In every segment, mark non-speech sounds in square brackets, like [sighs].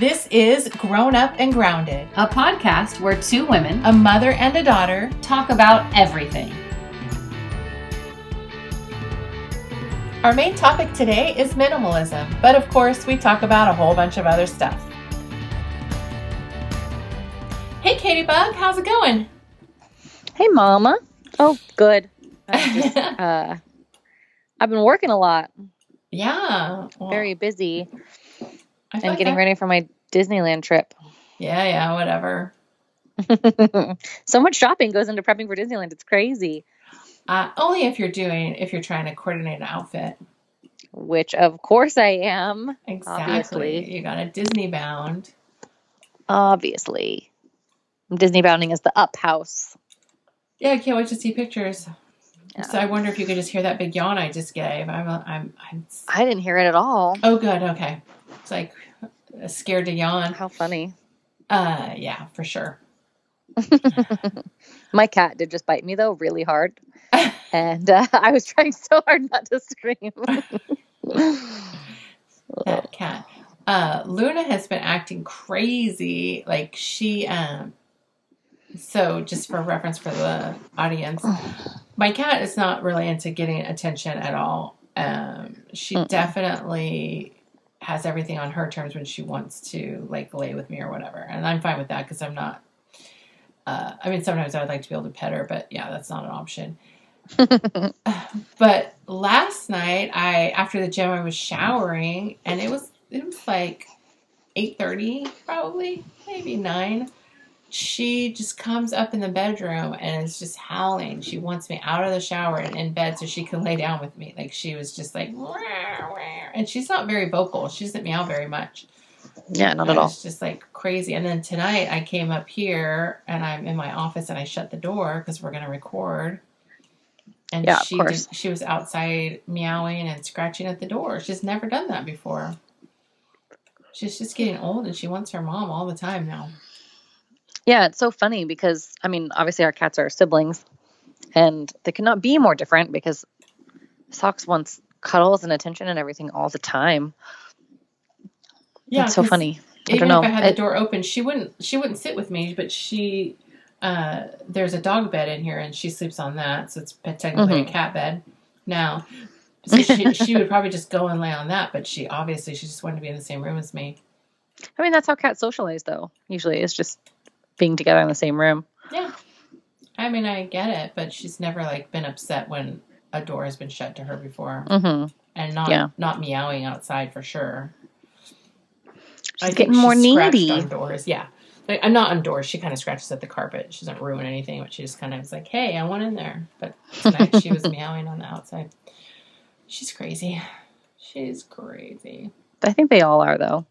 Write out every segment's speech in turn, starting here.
This is Grown Up and Grounded, a podcast where two women a mother and a daughter. talk about everything. Our main topic today is minimalism, but of course, we talk about a whole bunch of other stuff. Hey, Katie Bug, how's it going? Hey, Mama. Oh, good. [laughs] I'm just, uh, I've been working a lot, Yeah. well, very busy, I feel and like getting that- ready for my Disneyland trip. Yeah, yeah, whatever. [laughs] so much shopping goes into prepping for Disneyland. It's crazy. Uh, only if you're doing, if you're trying to coordinate an outfit. Which, of course, I am. Exactly. Obviously. You got a Disney bound. Obviously, Disney bounding is the Up House. Yeah, I can't wait to see pictures. Yeah. So I wonder if you could just hear that big yawn I just gave. I'm, I'm, I'm. I didn't hear it at all. Oh, good. Okay. It's like scared to yawn. How funny. Uh, yeah, for sure. [laughs] My cat did just bite me though, really hard, [laughs] and uh, I was trying so hard not to scream. [laughs] That cat. Uh, Luna has been acting crazy. Like she, um, so just for reference for the audience, my cat is not really into getting attention at all. Um, she Mm-mm. definitely has everything on her terms when she wants to like lay with me or whatever, and I'm fine with that because I'm not. Uh, I mean, sometimes I would like to be able to pet her, but yeah, that's not an option. [laughs] but last night, I after the gym, I was showering, and it was it was like eight thirty, probably maybe nine. She just comes up in the bedroom and is just howling. She wants me out of the shower and in bed so she can lay down with me. Like she was just like, "Wah, wah," and she's not very vocal. She doesn't meow very much. yeah, not at all. It's just like crazy. And then tonight I came up here and I'm in my office and I shut the door because we're gonna record. And Yeah, of she. Did, she was outside meowing and scratching at the door. She's never done that before. She's just getting old and she wants her mom all the time now. Yeah, it's so funny because I mean, obviously our cats are siblings, and they cannot be more different because Socks wants cuddles and attention and everything all the time. Yeah, it's so funny. I Even don't know. if I had the door open, she wouldn't she wouldn't sit with me, but she uh there's a dog bed in here and she sleeps on that, so it's technically Mhm. a cat bed now. So she [laughs] she would probably just go and lay on that, but she obviously she just wanted to be in the same room as me. I mean, that's how cats socialize, though. Usually, it's just being together in the same room. Yeah. I mean I get it, but she's never like been upset when a door has been shut to her before. hmm And not Yeah. not meowing outside for sure. She's getting more needy. on doors. Yeah. Like, I'm not on doors. She kind of scratches at the carpet. She doesn't ruin anything, but she just kind of is like, hey, I want in there. But tonight she was [laughs] meowing on the outside. She's crazy. She's crazy. I think they all are, though.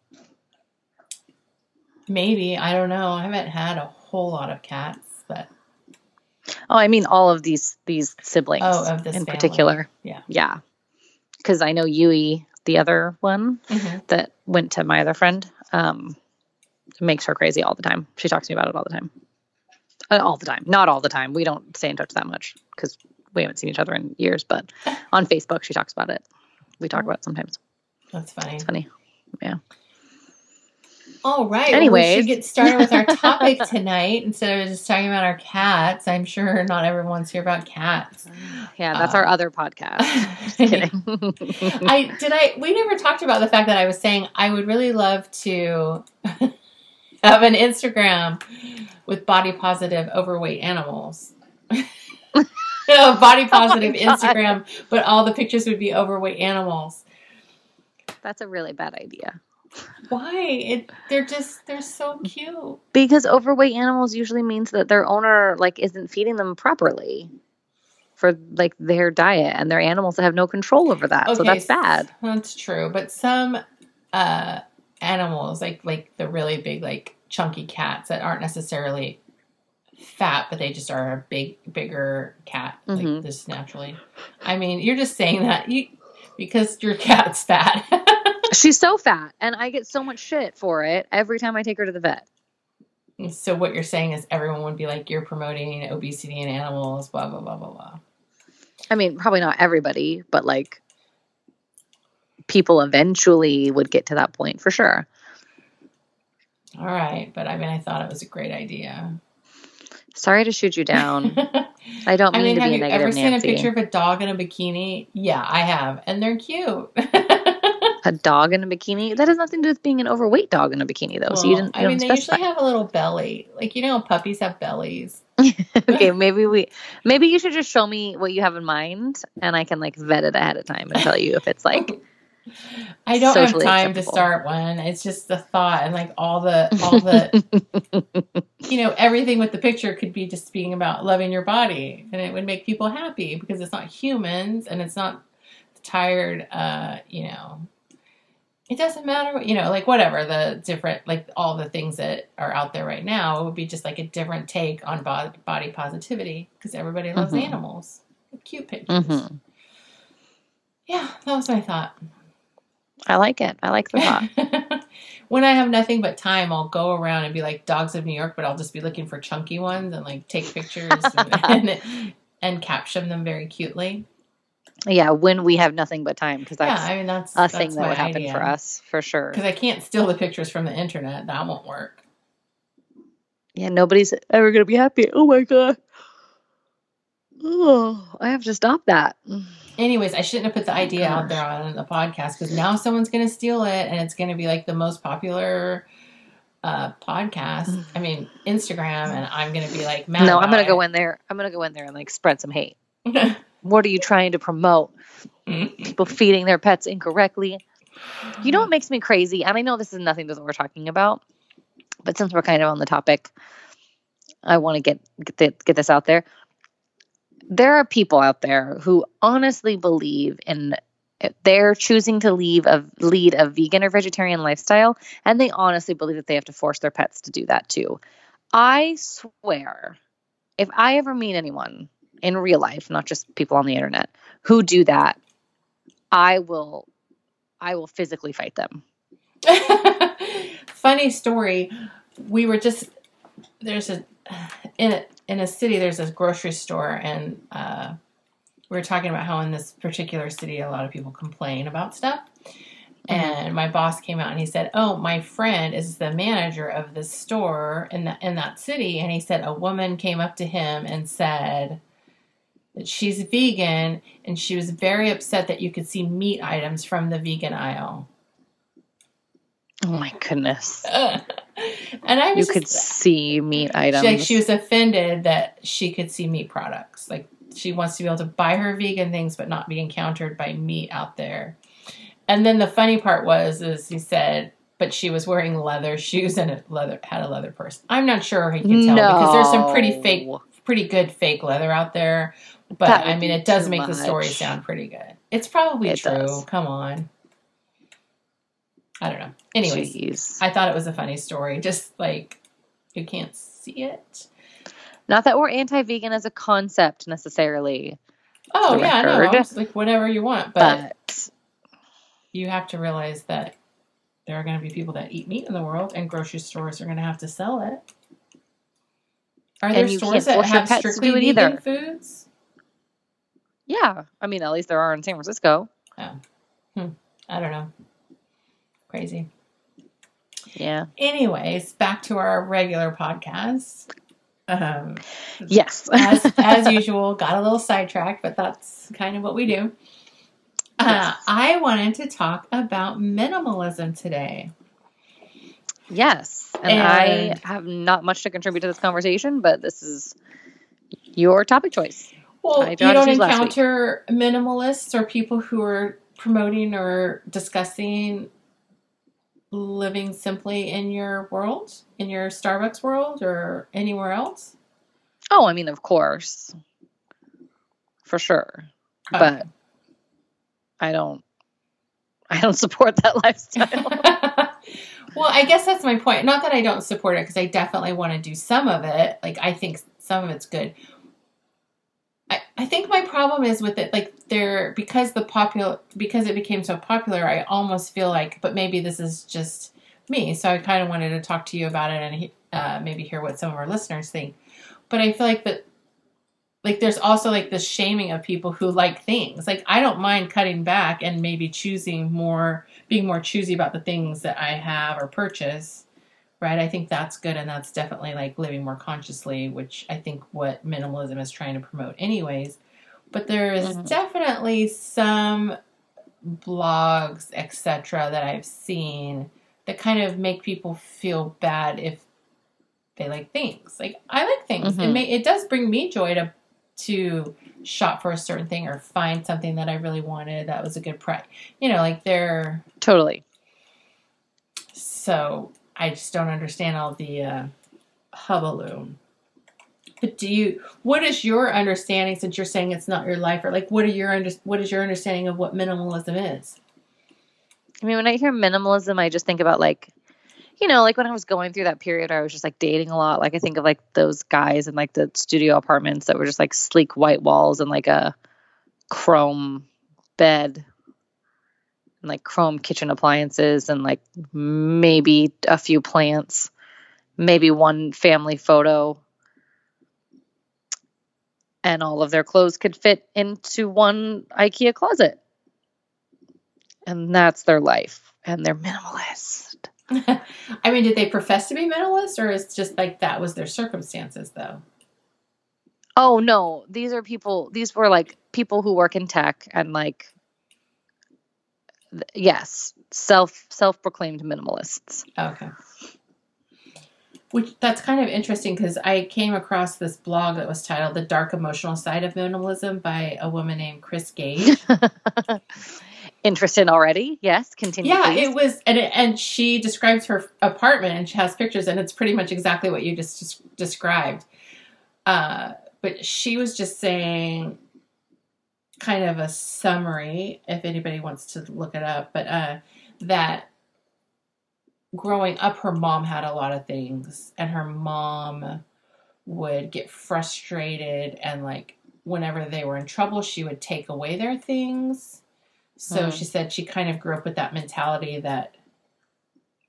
Maybe. I don't know. I haven't had a whole lot of cats, but Oh, I mean, all of these these siblings Oh, in family. particular. Yeah. yeah. Because I know Yui, the other one Mhm. that went to my other friend, um, makes her crazy all the time. She talks to me about it all the time. Uh, all the time, not all the time. We don't stay in touch that much because we haven't seen each other in years. But [laughs] on Facebook, she talks about it. We talk about it sometimes. that's funny. It's funny. All right. well, we should get started with our topic [laughs] tonight instead of just talking about our cats. I'm sure not everyone wants to hear about cats. Yeah, that's our um, other podcast. [laughs] Just kidding. [laughs] I did I we never talked about the fact that I was saying I would really love to have an Instagram with body positive overweight animals. a body oh positive Oh Instagram, but all the pictures would be overweight animals. that's a really bad idea. Why? It, they're just they're so cute. Because overweight animals usually means that their owner like isn't feeding them properly for like their diet and they're animals that have no control over that. so that's bad. That's true, but some uh, animals, like like the really big, like chunky cats that aren't necessarily fat, but they just are a big, bigger cat, like Mhm. just naturally. I mean, you're just saying that you because your cat's fat. [laughs] She's so fat and I get so much shit for it every time I take her to the vet. so what you're saying is everyone would be like, you're promoting obesity in animals, blah blah blah blah blah. I mean, probably not everybody, but like people eventually would get to that point for sure. All right, but I mean, I thought it was a great idea. Sorry to shoot you down. [laughs] I don't I mean, mean, to have be a you negative ever seen a picture of a dog in a bikini? Yeah, I have, and they're cute. [laughs] A dog in a bikini? That has nothing to do with being an overweight dog in a bikini, though. so you didn't. You I mean, don't they specify. usually have a little belly, like you know, puppies have bellies. [laughs] okay, maybe we. Maybe you should just show me what you have in mind, and I can like vet it ahead of time and tell you if it's like. [laughs] I don't have time to start one. It's just the thought and like all the [laughs] all the you know everything with the picture could be just being about loving your body, and it would make people happy because it's not humans and it's not tired. Uh, you know, it doesn't matter. what- You know, like whatever the different like all the things that are out there right now it would be just like a different take on bo- body positivity because everybody loves Mhm. animals. Cute pictures. Mhm. Yeah, that was my thought. I like it. I like the thought. [laughs] when I have nothing but time, I'll go around and be like dogs of New York, but I'll just be looking for chunky ones and like take pictures and, [laughs] and, and caption them very cutely. Yeah, when we have nothing but time, because Yeah, that's I mean that's a thing that would happen idea. for us for sure. because I can't steal the pictures from the internet. That won't work. Yeah, nobody's ever gonna be happy. Oh my god. Oh, I have to stop that. Anyways, I shouldn't have put the idea out there on the podcast because now someone's going to steal it and it's going to be like the most popular uh, podcast. [sighs] I mean, Instagram, and I'm going to be like, mad no, I'm gonna go in there. I'm gonna go in there and like spread some hate. [laughs] What are you trying to promote? it. People feeding their pets incorrectly. You know what makes me crazy? And I know this is nothing to what we're talking about, but since we're kind of on the topic, I want to get get, the, get this out there. There are people out there who honestly believe in eh, they're choosing to leave a lead a vegan or vegetarian lifestyle, and they honestly believe that they have to force their pets to do that too. I swear, if I ever meet anyone in real life, not just people on the internet, who do that, I will I will physically fight them. [laughs] Funny story. We were just there's a in a in a city there's a grocery store and uh, we were talking about how in this particular city a lot of people complain about stuff. And my boss came out and he said, "Oh, my friend is the manager of this store in that in that city." And he said a woman came up to him and said that she's vegan and she was very upset that you could see meat items from the vegan aisle. Oh my goodness. [laughs] and I You was could just, see meat items. she, like she was offended that she could see meat products. Like she wants to be able to buy her vegan things, but not be encountered by meat out there. And then the funny part was, is he said, but she was wearing leather shoes and a leather had a leather purse. I'm not sure he could tell because there's some pretty fake, No. Pretty good fake leather out there. But I mean, it does make the story sound pretty good. It's probably It true. does. Come on. I don't know. Anyways, Jeez. I thought it was a funny story. Just like you can't see it. Not that we're anti-vegan as a concept necessarily, Oh yeah, record. it's like whatever you want, but, but you have to realize that there are going to be people that eat meat in the world, and grocery stores are going to have to sell it. Are there stores that have strictly vegan either. foods? yeah, I mean, at least there are in San Francisco. I don't know. Crazy. Yeah. Anyways, back to our regular podcast. Um, Yes. as as [laughs] usual, got a little sidetracked, but that's kind of what we do. Uh, Yes. I wanted to talk about minimalism today. Yes. And, And- I have not much to contribute to this conversation, but this is your topic choice. Well, I you don't choose last week. encounter minimalists or people who are promoting or discussing living simply in your world, in your Starbucks world, or anywhere else. Oh, I mean, of course. For sure. Oh. But I don't I don't support that [laughs] lifestyle. [laughs] well, I guess that's my point. Not that I don't support it because I definitely want to do some of it. Like I think some of it's good. I, I think my problem is with it, like there because the popular because it became so popular. I almost feel like, but maybe this is just me. So I kind of wanted to talk to you about it and uh, maybe hear what some of our listeners think. But I feel like that like there's also like the shaming of people who like things. Like I don't mind cutting back and maybe choosing more being more choosy about the things that I have or purchase. right? I think that's good, and that's definitely like living more consciously, which I think what minimalism is trying to promote, anyways. But there is Mhm. definitely some blogs, etc., that I've seen that kind of make people feel bad if they like things. Like I like things. It Mhm. may it does bring me joy to to shop for a certain thing or find something that I really wanted that was a good price. You know, like they're Totally. so I just don't understand all the uh, hubbub. But do you? What is your understanding? Since you're saying it's not your life, or like, what are your under, What is your understanding of what minimalism is? I mean, when I hear minimalism, I just think about like, you know, like when I was going through that period, I was just like dating a lot. Like I think of like those guys in like the studio apartments that were just like sleek white walls and like a chrome bed and like chrome kitchen appliances and like maybe a few plants, maybe one family photo. And all of their clothes could fit into one IKEA closet. And that's their life. And they're minimalist. [laughs] I mean, did they profess to be minimalist, or is just like that was their circumstances, though? Oh no, these are people. These were like people who work in tech and like, th- yes, self self proclaimed minimalists. Okay. Which that's kind of interesting because I came across this blog that was titled "The Dark Emotional Side of Minimalism" by a woman named Chris Gage. [laughs] Interested already? Yes, continue. Yeah, please. it was, and it, and she describes her apartment, and she has pictures, and it's pretty much exactly what you just des- described. Uh, but she was just saying, kind of a summary, if anybody wants to look it up, but uh, that growing up, her mom had a lot of things, and her mom would get frustrated, and like whenever they were in trouble, she would take away their things. So Hmm. she said she kind of grew up with that mentality that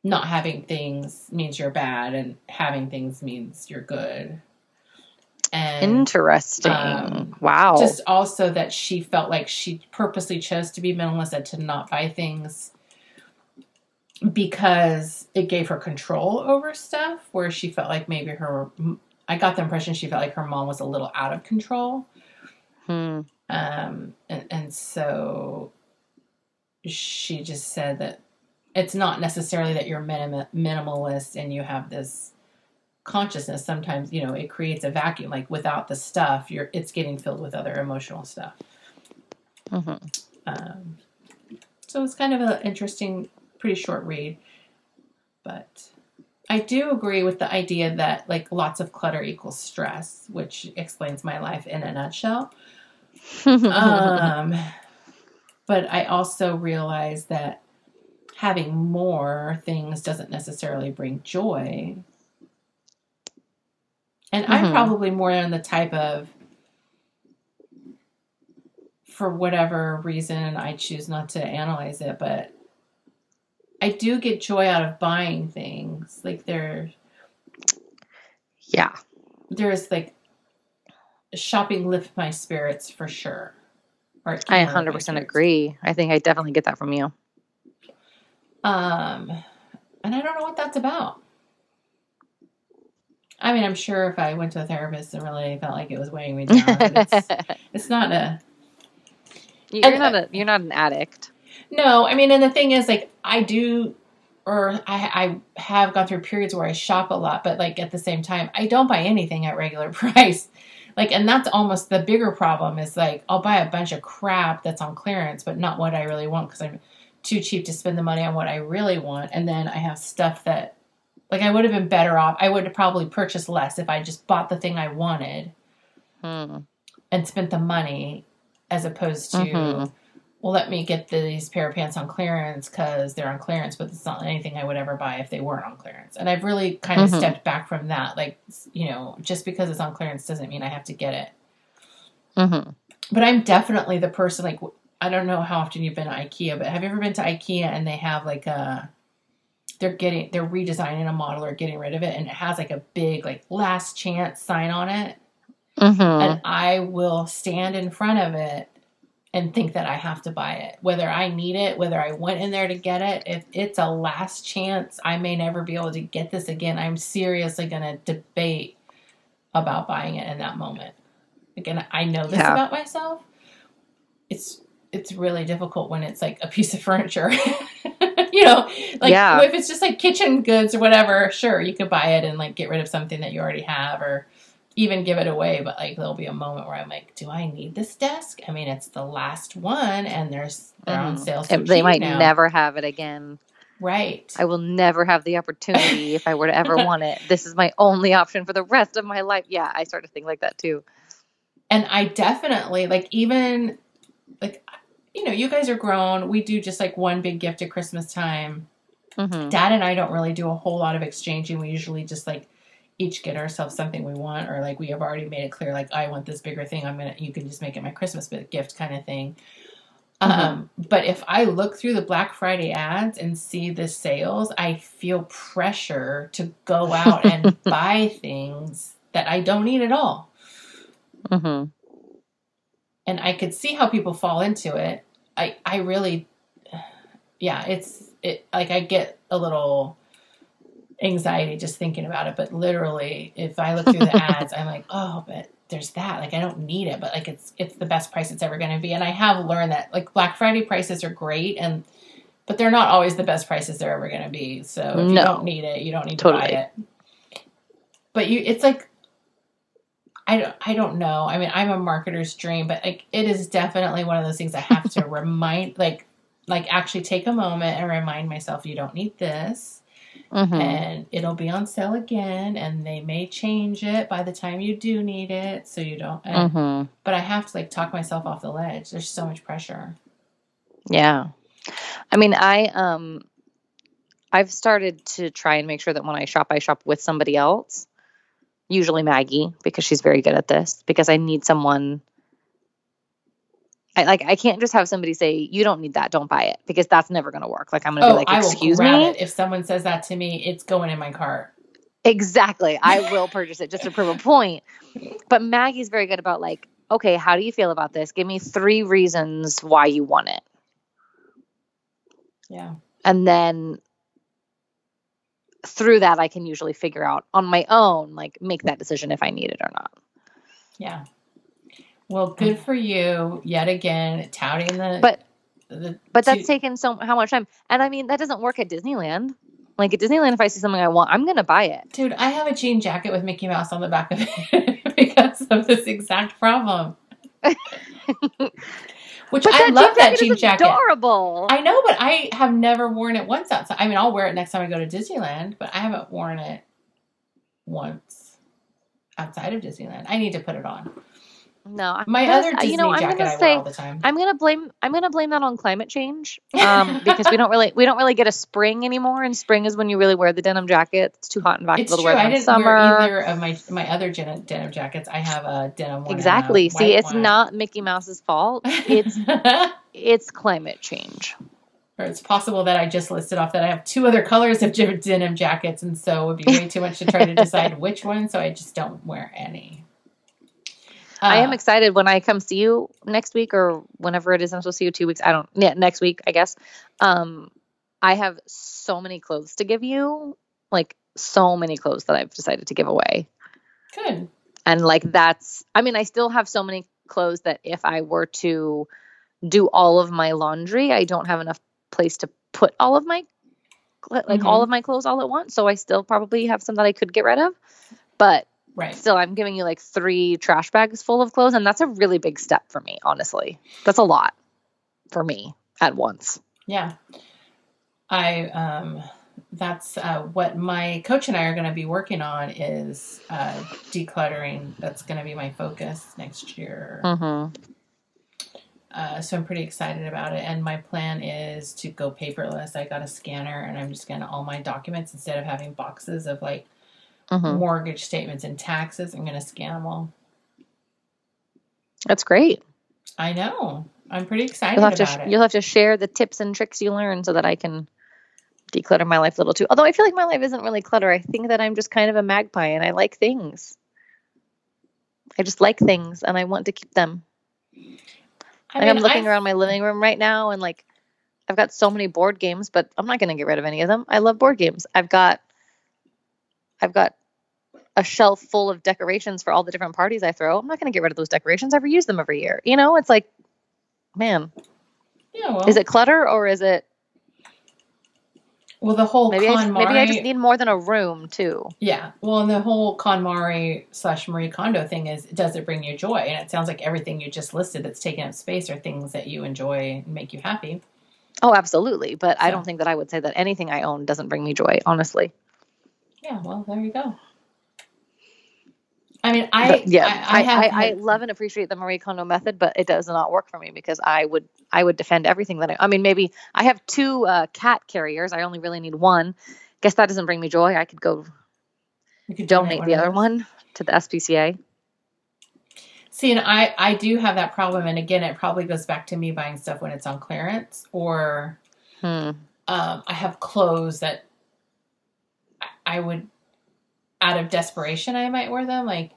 not having things means you're bad and having things means you're good. And Interesting. um, wow. just also that she felt like she purposely chose to be minimalist and to not buy things because it gave her control over stuff where she felt like maybe her I got the impression she felt like her mom was a little out of control. Hmm. Um, and, and so she just said that it's not necessarily that you're minim- minimalist and you have this consciousness. Sometimes, you know, it creates a vacuum. Like without the stuff, you're it's getting filled with other emotional stuff. Mhm. Um, so it's kind of an interesting, pretty short read. But I do agree with the idea that like lots of clutter equals stress, which explains my life in a nutshell [laughs] um, but I also realize that having more things doesn't necessarily bring joy. And I'm Mhm. probably more on the type of, for whatever reason, I choose not to analyze it, but I do get joy out of buying things. Like there, yeah. there's like shopping lift my spirits for sure. I can lift my 100% agree. I think I definitely get that from you. Um, and I don't know what that's about. I mean, I'm sure if I went to a therapist and really felt like it was weighing me down, it's, [laughs] it's not a you're And- not a you're not an addict. no. I mean, and the thing is, like, I do, or I, I have gone through periods where I shop a lot, but like at the same time, I don't buy anything at regular [laughs] price. Like, and that's almost the bigger problem is like I'll buy a bunch of crap that's on clearance, but not what I really want because I'm too cheap to spend the money on what I really want. And then I have stuff that, like, I would have been better off. I would have probably purchased less if I just bought the thing I wanted Hmm. and spent the money as opposed to, Mhm. Well, let me get these pair of pants on clearance because they're on clearance, but it's not anything I would ever buy if they weren't on clearance. And I've really kind of Mhm. stepped back from that. Like, you know, just because it's on clearance doesn't mean I have to get it. Mhm. But I'm definitely the person, like, I don't know how often you've been to IKEA, but have you ever been to IKEA and they have like a, they're getting, they're redesigning a model or getting rid of it and it has like a big, like, last chance sign on it Mhm. and I will stand in front of it and think that I have to buy it. Whether I need it, whether I went in there to get it, if it's a last chance, I may never be able to get this again. I'm seriously going to debate about buying it in that moment. Again, I know this Yeah. about myself. It's it's really difficult when it's like a piece of [laughs] furniture. you know, like Yeah. if it's just like kitchen goods or whatever, sure, you could buy it and like get rid of something that you already have or even give it away, but like there'll be a moment where I'm like, do I need this desk? I mean, it's the last one and there's they're on Mhm. sale. So they might now. never have it again. Right. I will never have the opportunity if I were to ever want it. This is my only option for the rest of my life. Yeah, I start to think like that too. and I definitely like even like you know, you guys are grown. We do just like one big gift at Christmas time. hmm Dad and I don't really do a whole lot of exchanging. We usually just like each get ourselves something we want, or like we have already made it clear, like I want this bigger thing. I'm gonna, you can just make it my Christmas gift kind of thing. Um, but if I look through the Black Friday ads and see the sales, I feel pressure to go out and [laughs] buy things that I don't need at all. hmm and I could see how people fall into it. I I really, yeah, it's it like I get a little anxiety just thinking about it. But literally, if I look through the [laughs] ads, I'm like, oh, but there's that. Like I don't need it, but like it's it's the best price it's ever going to be. And I have learned that like Black Friday prices are great and. But they're not always the best prices they're ever going to be. So if you don't need it, you don't need to buy it. But you, it's like I don't, I don't know. I mean, I'm a marketer's dream, but like it is definitely one of those things I have to [laughs] remind, like, like actually take a moment and remind myself you don't need this, hmm and it'll be on sale again, and they may change it by the time you do need it, so you don't. and- hmm But I have to like talk myself off the ledge. There's so much pressure. Yeah. I mean, I um I've started to try and make sure that when I shop, I shop with somebody else. Usually Maggie, because she's very good at this, because I need someone I like I can't just have somebody say, You don't need that, don't buy it, because that's never gonna work. Like I'm gonna Oh, be like, I will Excuse me? it if someone says that to me. It's going in my cart. Exactly. I [laughs] will purchase it just to prove a point. But Maggie's very good about like, okay, how do you feel about this? Give me three reasons why you want it. Yeah. and then through that i can usually figure out on my own like make that decision if i need it or not Yeah. Well, good for you yet again, touting the. But- the but that's two- taken so how much time and i mean that doesn't work at disneyland like at disneyland if i see something i want i'm gonna buy it Dude, I have a jean jacket with Mickey Mouse on the back of it [laughs] because of this exact problem. [laughs] Which but I that love that jean jacket. adorable I know, but I have never worn it once outside. I mean, I'll wear it next time I go to Disneyland, but I haven't worn it once outside of Disneyland. I need to put it on. No I'm My gonna- other Disney you know i'm gonna say all the time. i'm gonna blame i'm gonna blame that on climate change [laughs] um, because we don't really we don't really get a spring anymore and spring is when you really wear the denim jacket it's too hot and It's valuable true. wear I didn't summer wear either of my my other denim, denim jackets. I have a denim one. exactly see it's one. not mickey mouse's fault it's [laughs] it's climate change. or it's possible that I just listed off that I have two other colors of denim jackets, and so it would be way too much to try to [laughs] decide which one. So I just don't wear any. I am Uh, excited when I come see you next week or whenever it is I'm supposed to see you two weeks. I don't yeah, next week, I guess. Um I have so many clothes to give you. Like so many clothes that I've decided to give away. good. And like that's I mean, I still have so many clothes that if I were to do all of my laundry, I don't have enough place to put all of my like all of my clothes all at once. So I still probably have some that I could get rid of. But Right. still i'm giving you like three trash bags full of clothes and that's a really big step for me honestly that's a lot for me at once Yeah. I um that's uh, what my coach and I are going to be working on is uh, decluttering. That's going to be my focus next year. mm-hmm. Uh, so I'm pretty excited about it. And my plan is to go paperless. I got a scanner and I'm just going to all my documents instead of having boxes of like Mm-hmm. mortgage statements and taxes. I'm going to scan them all. that's great I know. I'm pretty excited you'll have to it. you'll have to share the tips and tricks you learn so that i can declutter my life a little too although i feel like my life isn't really clutter i think that i'm just kind of a magpie and i like things i just like things and i want to keep them I Like I'm mean, looking I- around my living room right now and like I've got so many board games, but I'm not going to get rid of any of them. I love board games. I've got I've got a shelf full of decorations for all the different parties I throw. I'm not going to get rid of those decorations. I reuse them every year. You know, it's like man, Yeah, well, is it clutter or is it well the whole maybe I just, maybe I just need more than a room too. yeah. Well, and the whole KonMari slash Marie Kondo thing is, does it bring you joy? And it sounds like everything you just listed that's taking up space are things that you enjoy and make you happy. Oh, absolutely, but I don't think that I would say that anything I own doesn't bring me joy, honestly. Yeah, well, there you go. I mean, I But, yeah, I, I I, have I, I, love and appreciate the Marie Kondo method, but it does not work for me because I would I would defend everything that I. I mean, maybe I have two uh, cat carriers. I only really need one. Guess that doesn't bring me joy. I could go you could donate the other one to the SPCA. See, and I I do have that problem, and again, it probably goes back to me buying stuff when it's on clearance, or Hmm. um, I have clothes that I would, out of desperation, I might wear them. Like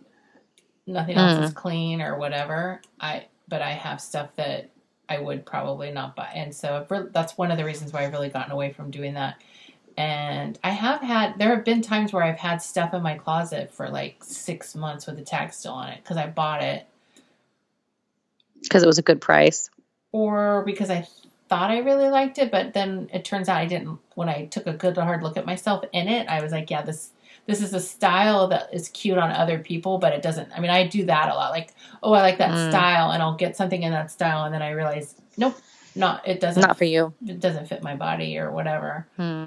nothing else Hmm. is clean or whatever. I but I have stuff that I would probably not buy, and so re- that's one of the reasons why I've really gotten away from doing that. And I have had there have been times where I've had stuff in my closet for like six months with the tag still on it because I bought it Because it was a good price. or because I thought I really liked it, but then it turns out I didn't. When I took a good hard look at myself in it, I was like, yeah, this this is a style that is cute on other people, but it doesn't. I mean, I do that a lot. Like, oh, I like that Mm. style, and I'll get something in that style, and then I realize, nope, not it doesn't. Not for you. It doesn't fit my body or whatever. Hmm.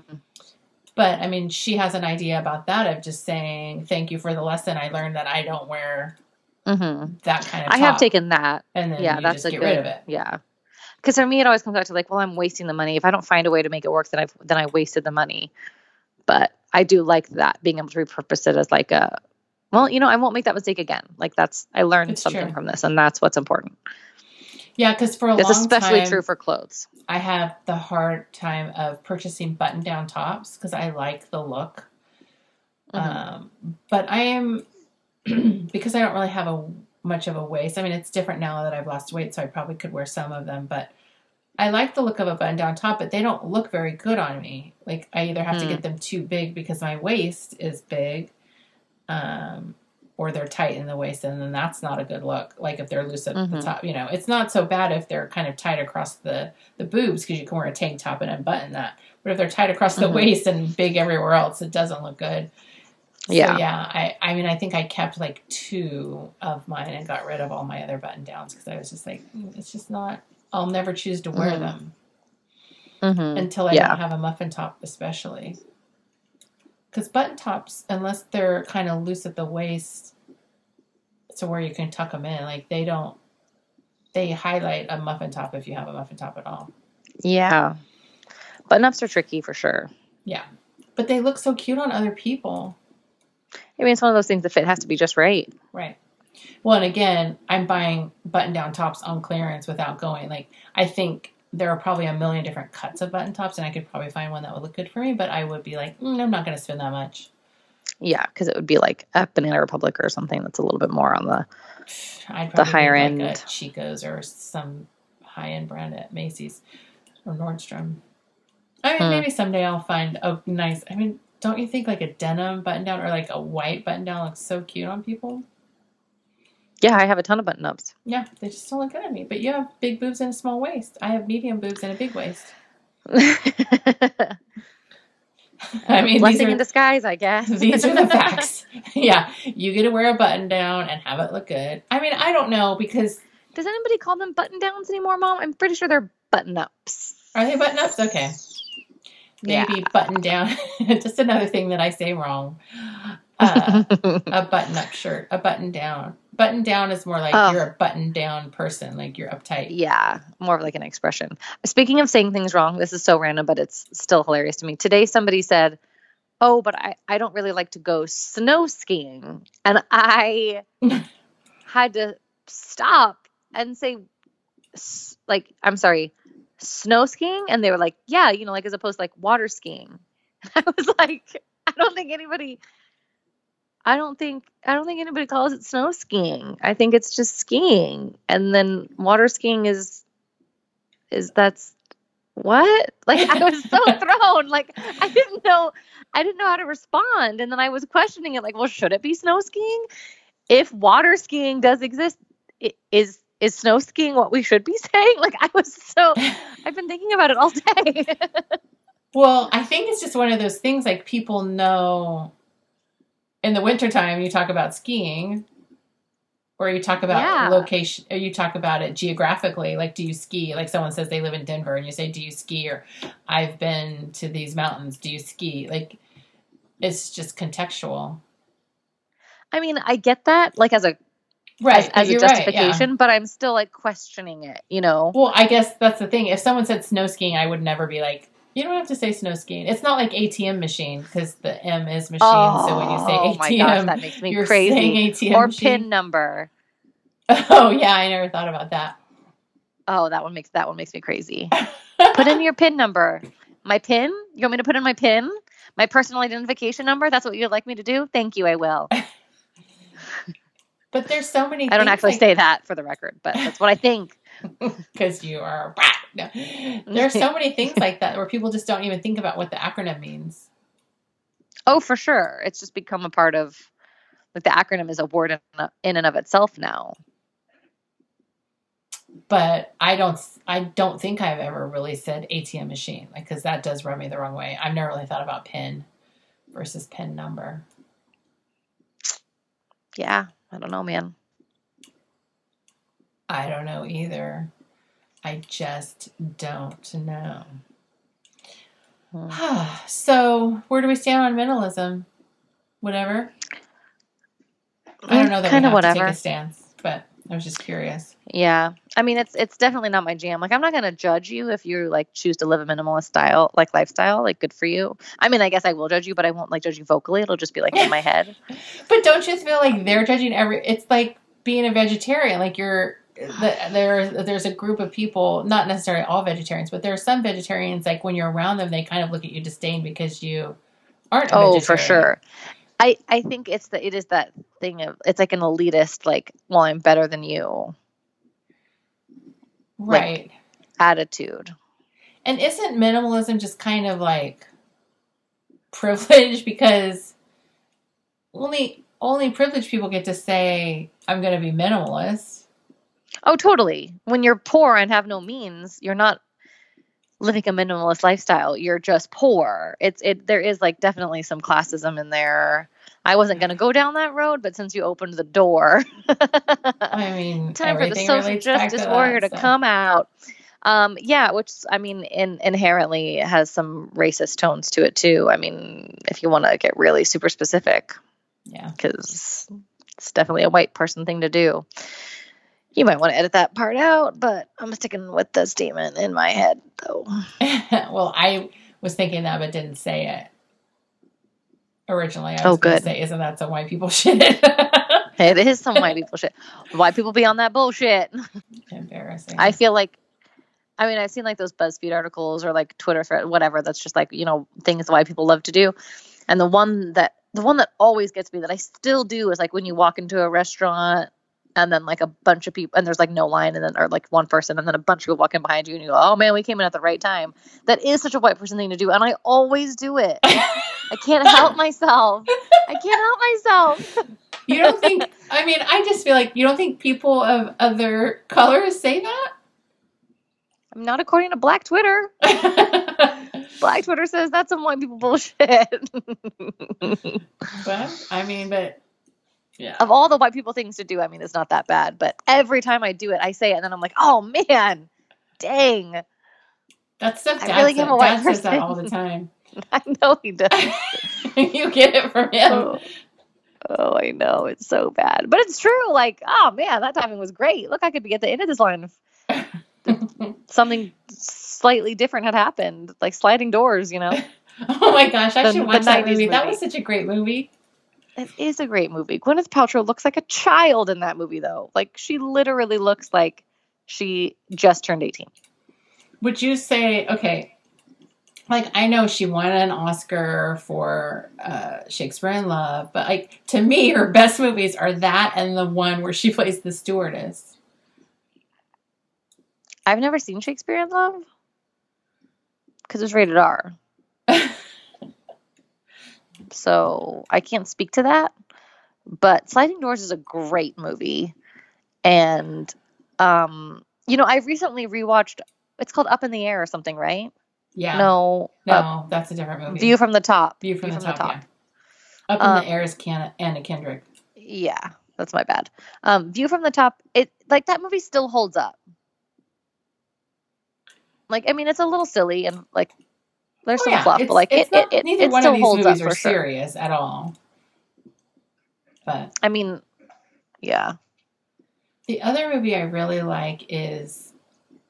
But I mean, she has an idea about that of just saying, thank you for the lesson. I learned that I don't wear hmm that kind of. I have taken that. and then yeah, you that's just a get good. rid of it. Yeah. Because for me, it always comes back to like, well, I'm wasting the money. If I don't find a way to make it work, then I've then I wasted the money. But I do like that being able to repurpose it as like a, well, you know, I won't make that mistake again. Like that's I learned It's something true. from this, and that's what's important. Yeah, because for a It's long especially time, true for clothes. I have the hard time of purchasing button down tops because I like the look. Mhm. Um, but I am [clears throat] because I don't really have a much of a waist. I mean, it's different now that I've lost weight, so I probably could wear some of them. But I like the look of a button down top, but they don't look very good on me. Like I either have to Hmm. get them too big because my waist is big, um, or they're tight in the waist, and then that's not a good look. Like if they're loose at the Mhm. top, you know, it's not so bad if they're kind of tight across the the boobs because you can wear a tank top and unbutton that. But if they're tight across the Mhm. waist and big everywhere else, it doesn't look good. So, Yeah. yeah. I, I mean, I think I kept like two of mine and got rid of all my other button downs because I was just like, "Mm, it's just not. I'll never choose to wear Mhm. them Mhm. until I Yeah. don't have a muffin top, especially. Because button tops, unless they're kind of loose at the waist, to where you can tuck them in, like they don't. They highlight a muffin top if you have a muffin top at all. Yeah. Button ups are tricky for sure. Yeah, but they look so cute on other people. I mean, it's one of those things. The fit has to be just right. Right. Well, and again, I'm buying button down tops on clearance without going. Like, I think there are probably a million different cuts of button tops, and I could probably find one that would look good for me, but I would be like, mm, I'm not going to spend that much. Yeah, because it would be like a Banana Republic or something that's a little bit more on the. The higher like end. a Chico's or some high end brand at Macy's or Nordstrom. I mean, Hmm. maybe someday I'll find a nice. I mean, don't you think like a denim button down or like a white button down looks so cute on people? Yeah, I have a ton of button ups. Yeah, they just don't look good on me. But you have big boobs and a small waist. I have medium boobs and a big waist. [laughs] I mean, these Blessing are, in disguise, I guess. [laughs] these are the facts. [laughs] yeah, you get to wear a button down and have it look good. I mean, I don't know because Does anybody call them button downs anymore, Mom? I'm pretty sure they're button ups. are they button ups? Okay, maybe button down. just another thing that I say wrong. Uh, [laughs] a button up shirt, a button down. Button down is more like Oh. you're a button down person, like you're uptight. yeah, more of like an expression. Speaking of saying things wrong, this is so random, but it's still hilarious to me. Today, somebody said, Oh, but I, I don't really like to go snow skiing. And I [laughs] had to stop and say, like, I'm sorry, snow skiing? And they were like, Yeah, you know, like as opposed to like water skiing. [laughs] I was like, I don't think anybody. I don't think I don't think anybody calls it snow skiing. I think it's just skiing. And then water skiing is is that's what? Like I was so [laughs] thrown. Like I didn't know I didn't know how to respond. And then I was questioning it like, well, should it be snow skiing? If water skiing does exist, is is snow skiing what we should be [laughs] saying? Like I was so I've been thinking about it all day. [laughs] Well, I think it's just one of those things like people know in the wintertime you talk about skiing or you talk about Yeah. location or you talk about it geographically. Like do you ski? Like someone says they live in denver and you say do you ski? Or i've been to these mountains. Do you ski? Like it's just contextual. I mean, I get that like as a right as, as a you're right, yeah. justification, but I'm still like questioning it, you know. well i guess that's the thing. If someone said snow skiing i would never be like you don't have to say snow skiing it's not like atm machine because the m is machine so when you say oh atm my gosh, that makes me you're crazy. saying atm Or machine. pin number. [laughs] Oh yeah, I never thought about that. Oh, that one makes that one makes me crazy. Put in your pin number. My pin? You want me to put in my pin? My personal identification number? That's what you'd like me to do? Thank you, I will. [laughs] But there's so many. I don't actually say that for the record, but that's what I think. [laughs] [laughs] because you are. No. There's so many things [laughs] like that where people just don't even think about what the acronym means. Oh, for sure. It's just become a part of like the acronym is a word in, in and of itself now. But I don't. I don't think I've ever really said ATM machine, like because that does rub me the wrong way. I've never really thought about pin versus pin number. Yeah, I don't know, man. I don't know either. I just don't know. Hmm. [sighs] so where do we stand on minimalism? Whatever. I don't know that kind we of have to whatever. take a stance, but I was just curious. Yeah. I mean, it's it's definitely not my jam. Like I'm not going to judge you if you like choose to live a minimalist style, like lifestyle, like good for you. I mean, I guess I will judge you, but I won't like judge you vocally. It'll just be like in my [laughs] head. But don't you feel like they're judging every? It's like being a vegetarian. Like you're the, there. There's a group of people, not necessarily all vegetarians, but there are some vegetarians. Like when you're around them, they kind of look at you disdain because you aren't. Oh, for sure. I I think it's the it is that thing of it's like an elitist like, well, I'm better than you Like- right? attitude. And isn't minimalism just kind of like [laughs] privilege because only only privileged people get to say I'm going to be minimalist. Oh, totally. When you're poor and have no means, you're not living a minimalist lifestyle. You're just poor. It's it there is like definitely some classism in there. I wasn't going to go down that road, but since you opened the door, I mean, [laughs] time for the social justice to warrior that, to come out. Um, yeah, which I mean, in, inherently has some racist tones to it too. I mean, if you want to get really super specific, Yeah. because it's definitely a white person thing to do. You might want to edit that part out, but I'm sticking with the statement in my head, though. [laughs] well, I was thinking that, but didn't say it originally. I oh, was Oh, good. Say, isn't that some white people [laughs] shit? [laughs] It is some white people shit. White people be on that bullshit. Embarrassing. I feel like, I mean, I've seen like those BuzzFeed articles or like Twitter thread, whatever. That's just like you know things white people love to do. And the one that the one that always gets me that I still do is like when you walk into a restaurant and then like a bunch of people and there's like no line and then or like one person and then a bunch of people walking behind you and you go, oh man, we came in at the right time. That is such a white person thing to do, and I always do it. [laughs] I can't help myself. I can't help myself. [laughs] you don't think? I mean, I just feel like you don't think people of other colors say that? I'm not according to Black Twitter. [laughs] Black Twitter says that's some white people bullshit. but I mean, but yeah. of all the white people things to do, I mean, it's not that bad. But every time I do it, I say it, and then I'm like, oh man, dang. That stuff I really am a white says that person. all the time. [laughs] I know he does. [laughs] you get it from him. oh. oh, I know it's so bad, but it's true. Like, oh man, that timing was great. Look, I could be at the end of this line [laughs] something slightly different had happened, like sliding doors. You know, oh my gosh, I The- should watch that 90s movie. That was such a great movie. It is a great movie. Gwyneth Paltrow looks like a child in that movie, though. Like, she literally looks like she just turned 18. Would you say okay? like I know she won an Oscar for uh, Shakespeare in Love, but like to me, her best movies are that and the one where she [laughs] plays the stewardess. I've never seen Shakespeare in Love because it's rated R. [laughs] so I can't speak to that. But Sliding Doors is a great movie. And, um, you know, I recently rewatched, it's called Up in the Air or something, right? Yeah. No. no, Up- that's a different movie. View from the Top. View from, the, top, Yeah. Up in Um, the air is Can- Anna Kendrick. Yeah, that's my bad. Um, View from the Top, it like that movie still holds up. Like, I mean, it's a little silly and like there's Oh, some yeah, fluff, it's- but like it's it, not- it, it, neither it one still of these holds up movies for sure. serious at all. But I mean, yeah. the other movie I really like is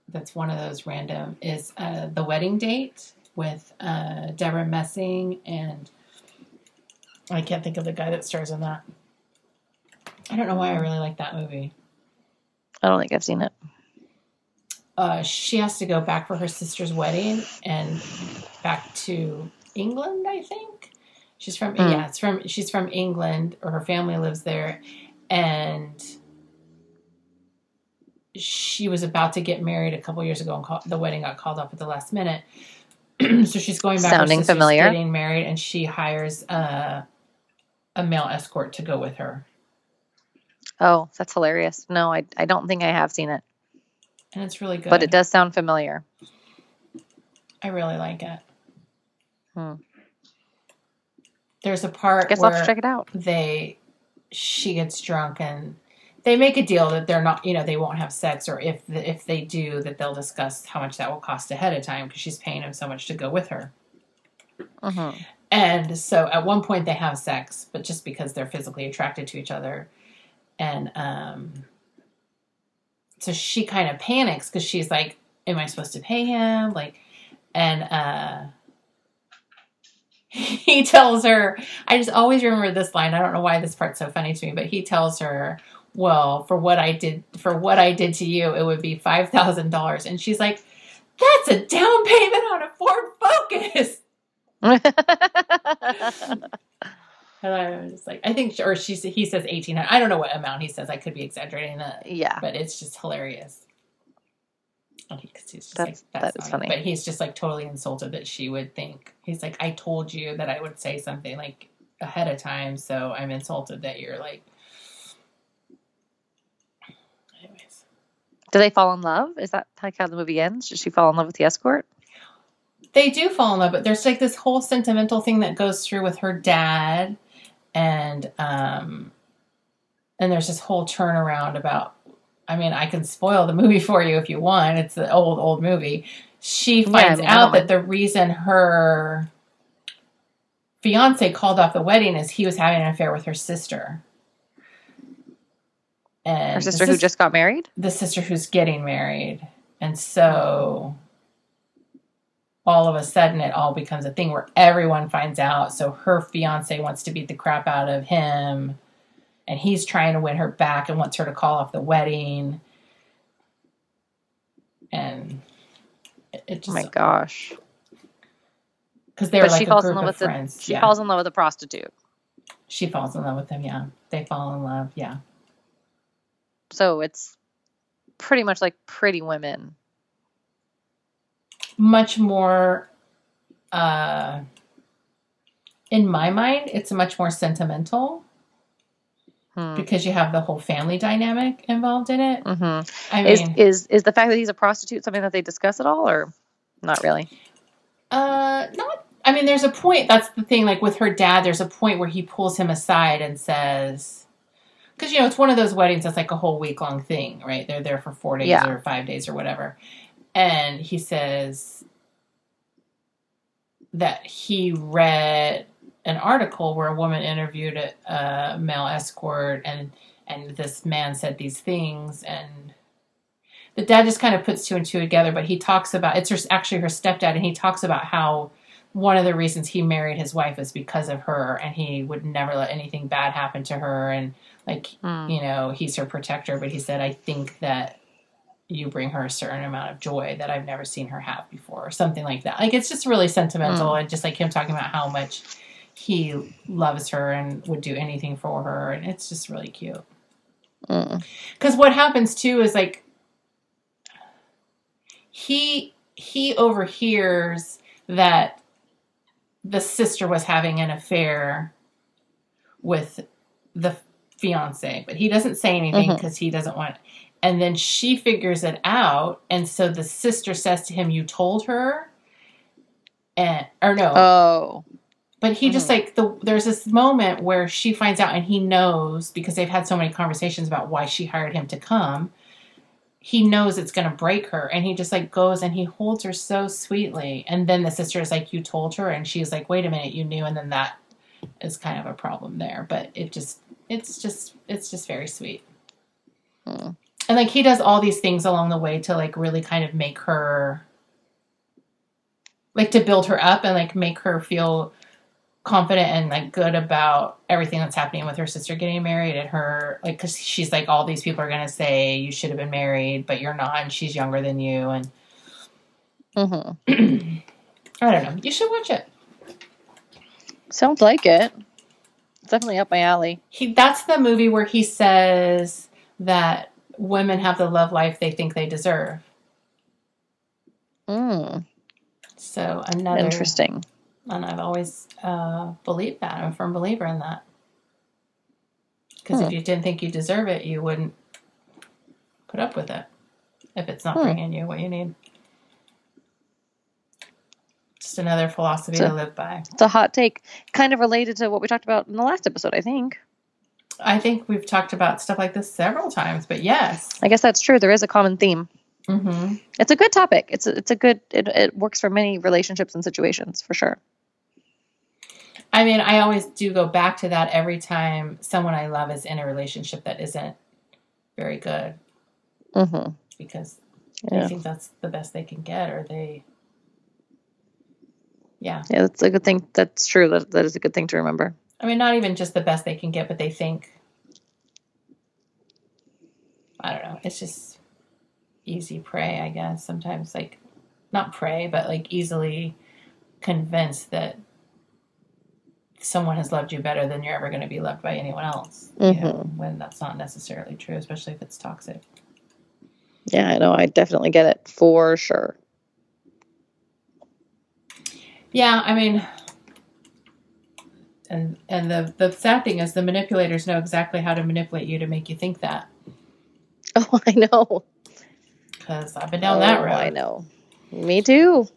that's one of those random is uh, the wedding date with uh, Debra Messing and I can't think of the guy that stars in that. I don't know why I really like that movie. I don't think I've seen it. uh, she has to go back for her sister's wedding and back to England, I think. She's from Hmm. yeah, it's from she's from England or her family lives there and she was about to get married a couple years ago and call, the wedding got called off at the last minute. [clears throat] so she's going back Sounding familiar. getting married and she hires uh, a male escort to go with her. Oh, that's hilarious. No, I I don't think I have seen it, And it's really good. but it does sound familiar. I really like it. Hmm. There's a part Guess I'll where have to check it out. they she gets drunk and they make a deal that they're not you know they won't have sex or if the, if they do that they'll discuss how much that will cost ahead of time because she's paying him so much to go with her hmm and so at one point they have sex but just because they're physically attracted to each other and um so she kind of panics because she's like am i supposed to pay him like and uh [laughs] he tells her i just always remember this line. I don't know why this part's so funny to me but he tells her well for what i did for what i did to you it would be $5000 and she's like that's a down payment on a ford focus. [laughs] And i was just like i think or she he says 1800 i don't know what amount he says. I could be exaggerating that. Yeah. but it's just hilarious and he, 'cause he's just That's- like, that that's is funny. But he's just like totally insulted that she would think. He's like, I told you that I would say something like ahead of time, so I'm insulted that you're like. [sighs] Anyways, Do they fall in love? Is that like how the movie ends? Does she fall in love with the escort? they do fall in love, but there's like this whole sentimental thing that goes through with her dad, and um, and there's this whole turnaround about. I mean, I can spoil the movie [laughs] for you if you want. It's an old old movie. She Yeah, I finds mean, out that the reason her fiance called off the wedding is he was having an affair with her sister. And Her sister who sis- just got married? the sister who's getting married. And so all of a sudden it all becomes a thing where everyone finds out. So her fiance wants to beat the crap out of him and he's trying to win her back and wants her to call off the wedding. And it, it Oh my gosh. because they were But like she falls in love with the friends. she yeah. falls in love with a prostitute. she falls in love with him, yeah. They fall in love, yeah. So it's pretty much like pretty women. much more uh in my mind it's much more sentimental Hmm. because you have the whole family dynamic involved in it hmm i Is mean is is the fact that he's a prostitute something that they discuss at all, or not really? uh not i mean there's a point that's the thing like with her dad there's a point where he pulls him aside and says because you know it's one of those weddings that's like a whole week long thing right they're there for four days Yeah. or five days or whatever and he says that he read an article where a woman interviewed a, a male escort and and this man said these things and the dad just kind of puts two and two together but he talks about it's her, actually her stepdad and he talks about how one of the reasons he married his wife is because of her and he would never let anything bad happen to her and like Hmm. you know he's her protector but he said i think that you bring her a certain amount of joy that I've never seen her have before, or something like that. Like it's just really sentimental, and just like him talking about how much he loves her and would do anything for her, and it's just really cute. Mm. Because what happens too is like he he overhears that the sister was having an affair with the fiance, but he doesn't say anything because he doesn't want. And then she figures it out, and so the sister says to him, "You told her," and or no, Oh. But he just Mhm. like the there's this moment where she finds out and he knows because they've had so many conversations about why she hired him to come. He knows it's going to break her and he just like goes and he holds her so sweetly. And then the sister is like you told her and she's like wait a minute you knew and then that is kind of a problem there, but it just it's just it's just very sweet. Hmm. And like he does all these things along the way to like really kind of make her like to build her up and like make her feel confident and like good about everything that's happening with her sister getting married and her like because she's like all these people are gonna say you should have been married but you're not and she's younger than you and hmm [clears throat] i don't know you should watch it Sounds like it. It's definitely up my alley. he that's the movie where he says that women have the love life they think they deserve Mm. so another Interesting. And i've always uh believed that i'm a firm believer in that because if Hmm. you didn't think you deserve it you wouldn't put up with it if it's not Hmm. bringing you what you need just another philosophy So- to live by It's a hot take, kind of related to what we talked about in the last episode. I think. i think we've talked about stuff like this several times but yes I guess that's true. There is a common theme. hmm It's a good topic. It's a, it's a good. It, it works for many relationships and situations for sure. I mean i always do go back to that every time someone i love is in a relationship that isn't very good hmm because Yeah. they think that's the best they can get or they yeah Yeah, that's a good thing. That's true. That that is a good thing to remember. i mean not even just the best they can get but they think i don't know it's just easy prey i guess sometimes like not prey but like easily convinced that someone has loved you better than you're ever going to be loved by anyone else you mm-hmm. know, when that's not necessarily true especially if it's toxic Yeah, I know. I definitely get it for sure. Yeah, I mean, and and the the sad thing is the manipulators know exactly how to manipulate you to make you think that. [laughs] Oh, I know. Because I've been down that Oh, road, I know. Me too.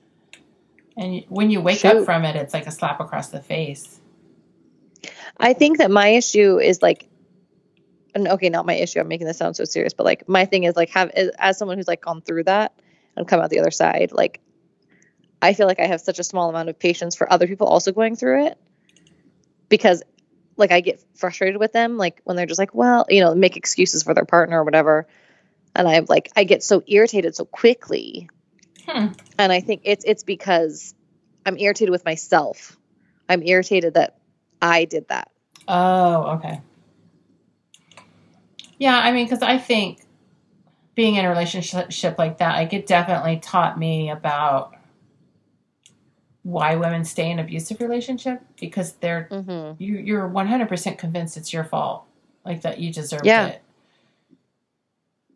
and when you wake Shoot. up from it, it's like a slap across the face. I think that my issue is like, and okay, not my issue. I'm making this sound so serious, but like my thing is like have as- as someone who's like gone through that and come out the other side, like I feel like I have such a small amount of patience for other people also going through it because like I get frustrated with them, like when they're just like, well, you know, make excuses for their partner or whatever, and I'm like, I get so irritated so quickly, Hmm. and I think it's it's because I'm irritated with myself. I'm irritated that I did that. Oh, okay. Yeah, I mean, because I think being in a relationship like that, like it definitely taught me about why women stay in abusive relationship because they're Mm-hmm. you you're 100% convinced it's your fault like that you deserved Yeah. it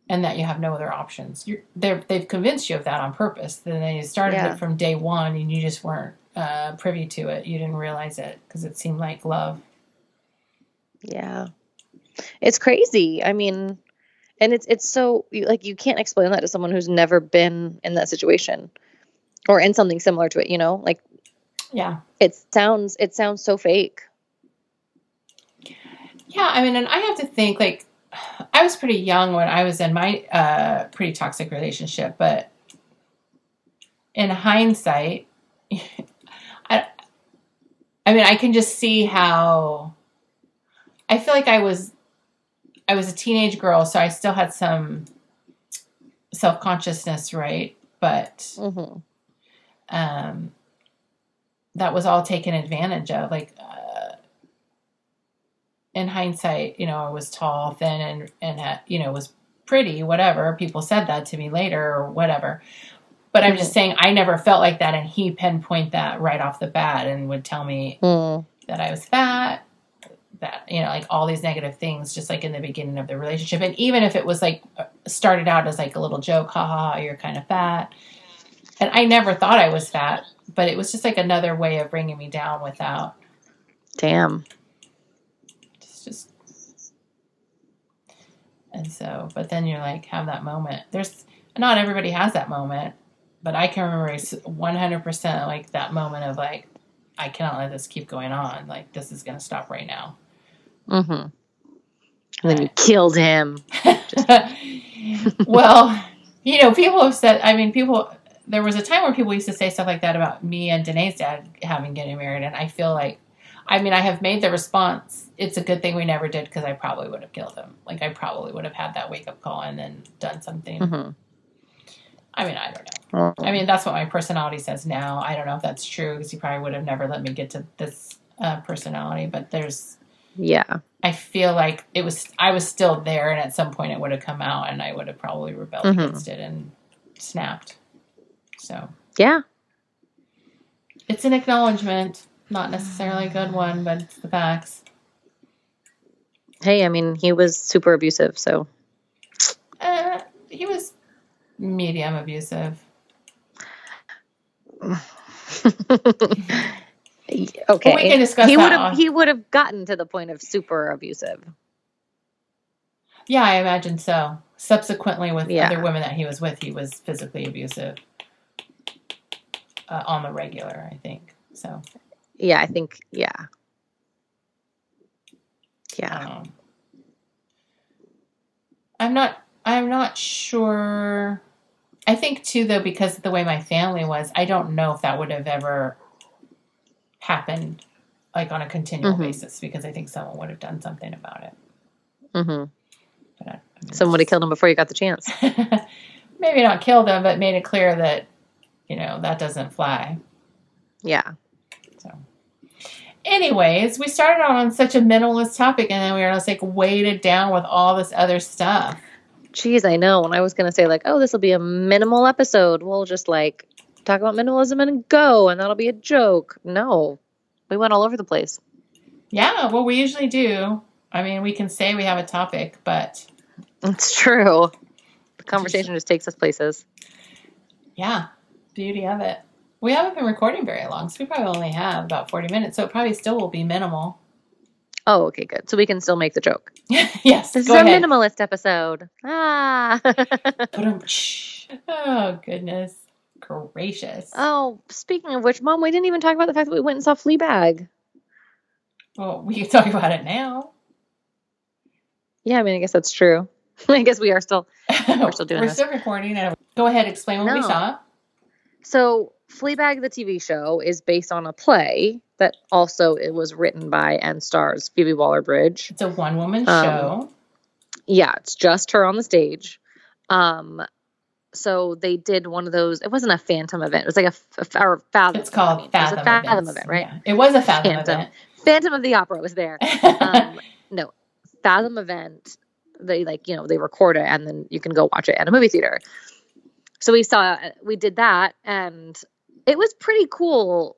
and that you have no other options you're they're, they've convinced you of that on purpose then they started Yeah. it from day one and you just weren't uh, privy to it you didn't realize it because it seemed like love Yeah. It's crazy. I mean, and it's it's so like you can't explain that to someone who's never been in that situation or in something similar to it, you know? Like yeah it sounds it sounds so fake. yeah i mean and i have to think like i was pretty young when i was in my uh, pretty toxic relationship but in hindsight [laughs] i mean i can just see how i feel like i was i was a teenage girl so i still had some self-consciousness right but hmm um, that was all taken advantage of. Like uh, in hindsight, you know, I was tall, thin, and and had, you know was pretty, whatever. People said that to me later or whatever. But I'm just saying, I never felt like that, and he pinpoint that right off the bat and would tell me Mm. that I was fat, that you know, like all these negative things, just like in the beginning of the relationship. And even if it was like started out as like a little joke, haha, you're kind of fat, and I never thought I was fat, but it was just like another way of bringing me down without Damn. just just. And so, but then you're like, have that moment. There's not everybody has that moment, but I can remember 100% like that moment of like, I cannot let this keep going on. Like, this is going to stop right now. Mm-hmm. And then you killed him. [laughs] well, you know, people have said, I mean, people, there was a time where people used to say stuff like that about me and Danae's dad having getting married. And I feel like, I mean, I have made the response, it's a good thing we never did because I probably would have killed him. Like, I probably would have had that wake up call and then done something. Mm-hmm. I mean, I don't know. Oh. I mean, that's what my personality says now. I don't know if that's true because he probably would have never let me get to this uh, personality, but there's, yeah. I feel like it was I was still there, and at some point it would have come out, and I would have probably rebelled Mhm. against it and snapped. So Yeah. it's an acknowledgement, not necessarily a good one, but it's the facts. Hey, I mean, he was super abusive, so medium abusive. [laughs] okay. We can discuss he would have he would have gotten to the point of super abusive. Yeah, I imagine so. Subsequently, with Yeah. other women that he was with, he was physically abusive uh, on the regular. I think so. Yeah, I think yeah. Yeah. Um, I'm not. I'm not sure. I think too, though, because of the way my family was, I don't know if that would have ever happened, like on a continual Mhm. basis. Because I think someone would have done something about it. Mm-hmm. But I, I mean, Someone would have killed him before you got the chance. [laughs] maybe not killed them, but made it clear that you know that doesn't fly. Yeah. So, anyways, we started out on such a minimalist topic, and then we were just like weighted down with all this other stuff. Jeez, I know. When I was gonna say like, oh, this will be a minimal episode, we'll just like talk about minimalism and go, and that'll be a joke. No, we went all over the place. Yeah, well, we usually do. I mean, we can say we have a topic, but It's true. The conversation just takes us places. yeah, beauty of it. We haven't been recording very long, so we probably only have about 40 minutes, so it probably still will be minimal. Oh, okay, good. So we can still make the joke. [laughs] yes, This is our ahead. minimalist episode. Ah. [laughs] Oh, goodness gracious. oh, speaking of which, Mom, we didn't even talk about the fact that we went and saw Fleabag. Well, we can talk about it now. Yeah, I mean, I guess that's true. [laughs] I guess we are still. We're still doing We're this. still recording. And go ahead, explain what we saw. So, Fleabag, the TV show, is based on a play that also it was written by and stars Phoebe Waller-Bridge. It's a one woman Um, show. Yeah, it's just her on the stage. Um, so they did one of those. It wasn't a Phantom event. It was like a, f- or Fathom. It's called I mean, Fathom. It was a Fathom events. event, right? Yeah. It was a Fathom Phantom. event. Phantom of the Opera was there. um, [laughs] no fathom event they like you know they record it and then you can go watch it at a movie theater so we saw we did that and it was pretty cool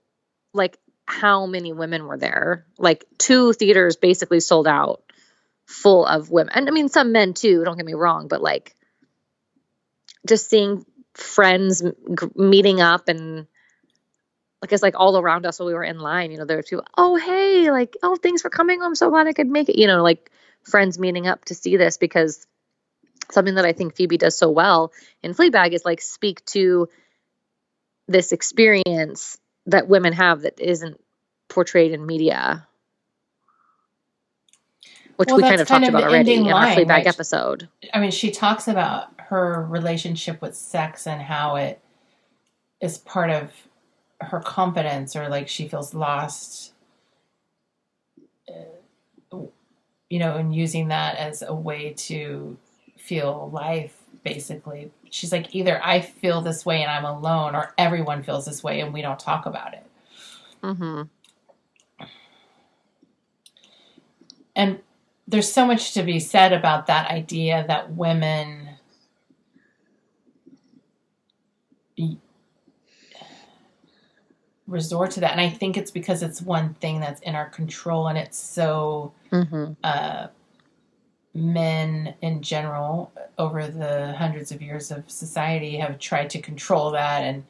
like how many women were there. Like two theaters basically sold out full of women. And i mean some men too don't get me wrong but like just seeing friends meeting up and like it's like all around us while we were in line you know there were people oh hey like oh thanks for coming. I'm so glad i could make it you know like friends meeting up to see this because something that i think phoebe does so well in fleabag is like speak to this experience that women have that isn't portrayed in media which Well, we kind of talked of about already in our line, fleabag right? episode I mean, she talks about her relationship with sex and how it is part of her confidence, or like she feels lost, uh, you know, and using that as a way to feel life, basically. She's like, either I feel this way and I'm alone, or everyone feels this way and we don't talk about it. mm-hmm. And there's so much to be said about that idea that women resort to that and i think it's because it's one thing that's in our control and it's so Mm-hmm. uh, men in general over the hundreds of years of society have tried to control that and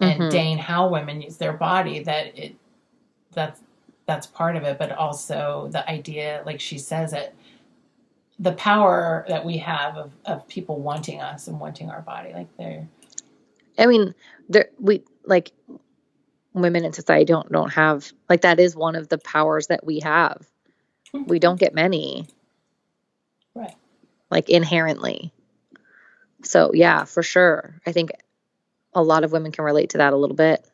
and Mhm. deign how women use their body that it that's that's part of it but also the idea like she says it the power that we have of, of people wanting us and wanting our body like they're I mean, there we like women in society don't don't have like that is one of the powers that we have. We don't get many. Right. Like inherently. So yeah, for sure. I think a lot of women can relate to that a little bit.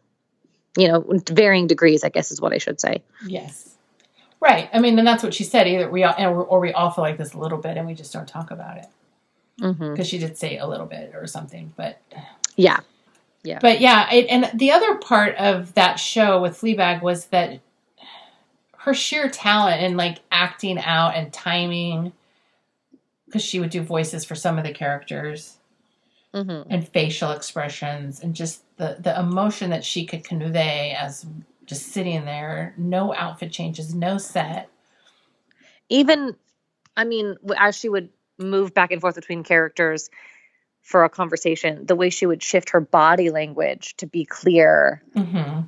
You know, varying degrees, I guess is what I should say. yes right i mean and that's what she said either we all or, or we all feel like this a little bit and we just don't talk about it mm-hmm. because she did say a little bit or something but Yeah. Yeah. But yeah, it, and the other part of that show with Fleabag was that her sheer talent in like acting out and timing, because she would do voices for some of the characters hmm and facial expressions and just the the emotion that she could convey as just sitting there, no outfit changes, no set. even i mean as she would move back and forth between characters for a conversation the way she would shift her body language to be clear. Hmm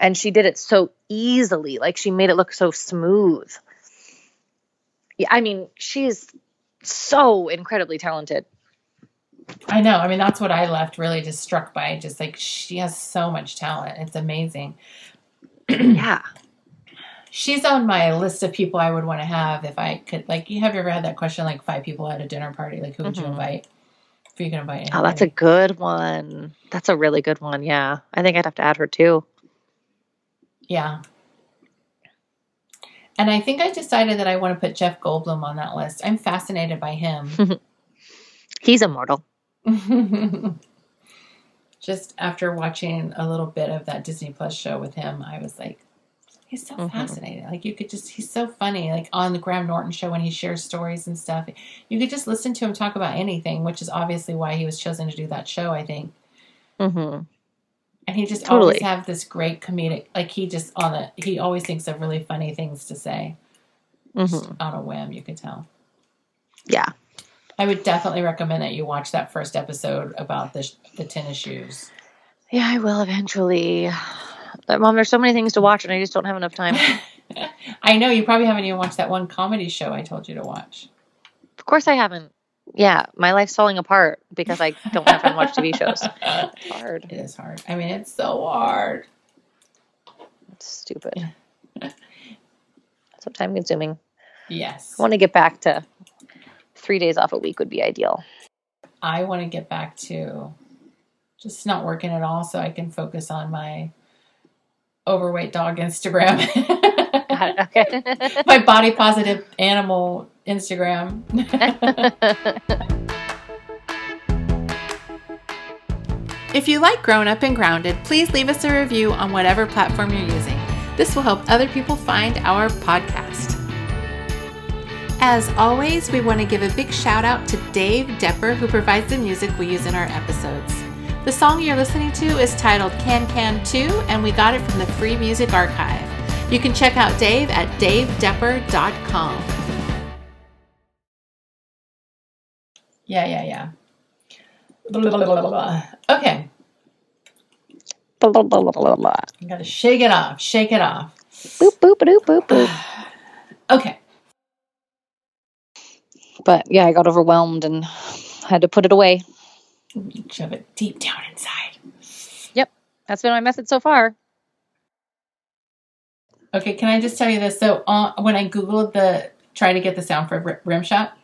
and she did it so easily like she made it look so smooth. Yeah i mean she's so incredibly talented I know. I mean, that's what I left really just struck by. Just like she has so much talent. It's amazing. [clears throat] yeah She's on my list of people I would want to have if I could. Like, you have you ever had that question? Like five people at a dinner party. Like, who would you Mhm. invite? If you can invite. oh that's a good one that's a really good one yeah i think i'd have to add her too yeah. And I think I decided that I want to put Jeff Goldblum on that list. I'm fascinated by him. [laughs] he's immortal [laughs] Just after watching a little bit of that Disney Plus show with him, I was like, he's so Mhm. fascinating. Like you could just, he's so funny. Like on the Graham Norton show when he shares stories and stuff, you could just listen to him talk about anything, which is obviously why he was chosen to do that show. I think. hmm And he just Totally. always have this great comedic, like he just on the, he always thinks of really funny things to say just hmm on a whim. You could tell. yeah I would definitely recommend that you watch that first episode about the the tennis shoes. yeah i will eventually but mom there's so many things to watch and i just don't have enough time [laughs] I know you probably haven't even watched that one comedy show I told you to watch. Of course I haven't. Yeah, my life's falling apart because I don't have time to watch TV [laughs] shows. It's hard. It is hard. I mean, it's so hard. It's stupid. [laughs] So time consuming. Yes. I want to get back to three days off a week would be ideal. I want to get back to just not working at all so I can focus on my overweight dog Instagram. [laughs] Got it. Okay. [laughs] my body positive animal Instagram. [laughs] If you like Grown Up and Grounded, please leave us a review on whatever platform you're using. This will help other people find our podcast. As always, we want to give a big shout out to Dave Depper, who provides the music we use in our episodes. The song you're listening to is titled Can Can 2, and we got it from the Free Music Archive. You can check out Dave at davedepper.com. Yeah, yeah, yeah. Blah, blah, blah. Okay, you gotta shake it off, shake it off. Boop, boop, boop, boop, boop. [sighs] Okay, But yeah, I got overwhelmed and had to put it away. shove it deep down inside. Yep. That's been my method so far. Okay, can I just tell you this? So uh, when I googled the try to get the sound for ri- rim shot,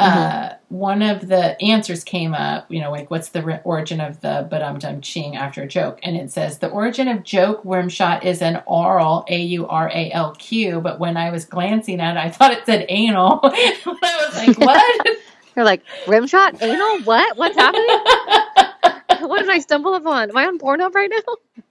uh, one of the answers came up. You know, like what's the ri- origin of the but I'm done ching after a joke, and it says the origin of joke rim shot is an oral a u r a l q. But when I was glancing at it, I thought it said anal. [laughs] I was like, what? [laughs] You're like, rim shot? Anal? What? What's happening? [laughs] what did I stumble upon? Am I on Pornhub right now?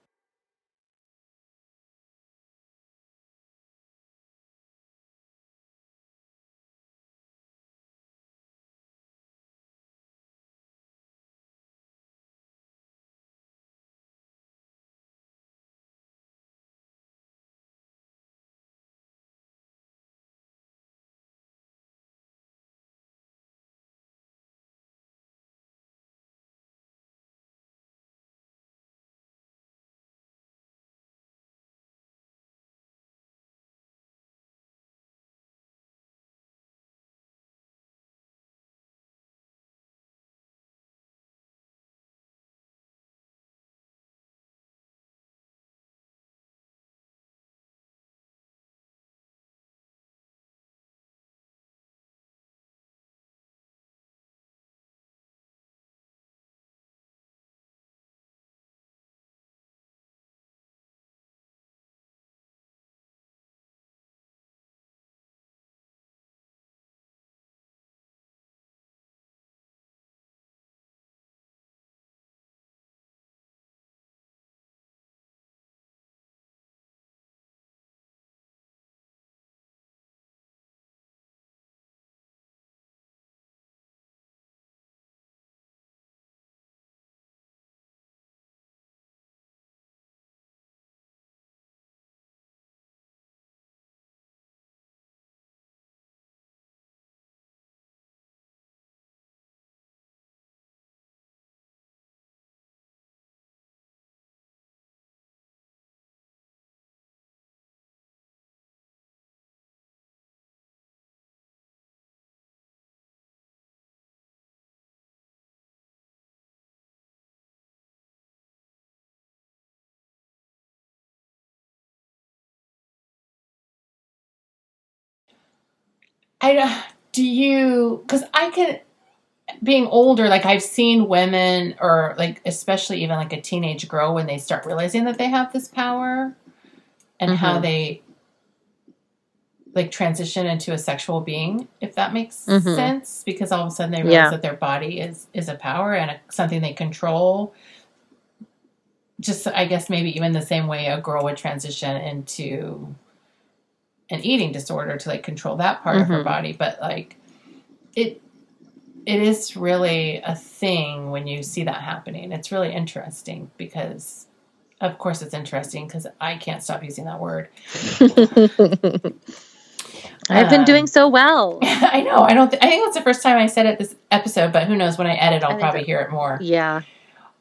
I don't- you because I can being older like I've seen women or like especially even like a teenage girl when they start realizing that they have this power and how Mhm. they like transition into a sexual being if that makes Mhm. sense because all of a sudden they realize Yeah. that their body is is a power and a, something they control just I guess maybe even the same way a girl would transition into an eating disorder to like control that part of her Mhm. body but like it it is really a thing when you see that happening it's really interesting because of course it's interesting because i can't stop using that word [laughs] I've been Um, doing so well. [laughs] i know i don't th- i think that's the first time i said it this episode but who knows when i edit I i'll think probably hear it more Yeah.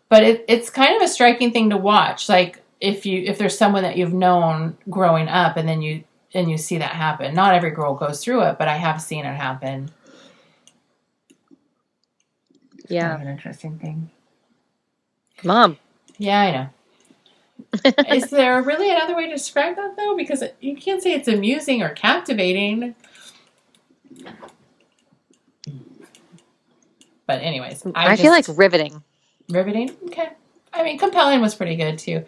but it, it's kind of a striking thing to watch like if you if there's someone that you've known growing up and then you and you see that happen. Not every girl goes through it but i have seen it happen. Kind Yeah. of an interesting thing. Mom. yeah i know. [laughs] Is there really another way to describe that though? Because you can't say it's amusing or captivating. But anyways I, i, feel like riveting. riveting? Okay. I mean compelling was pretty good too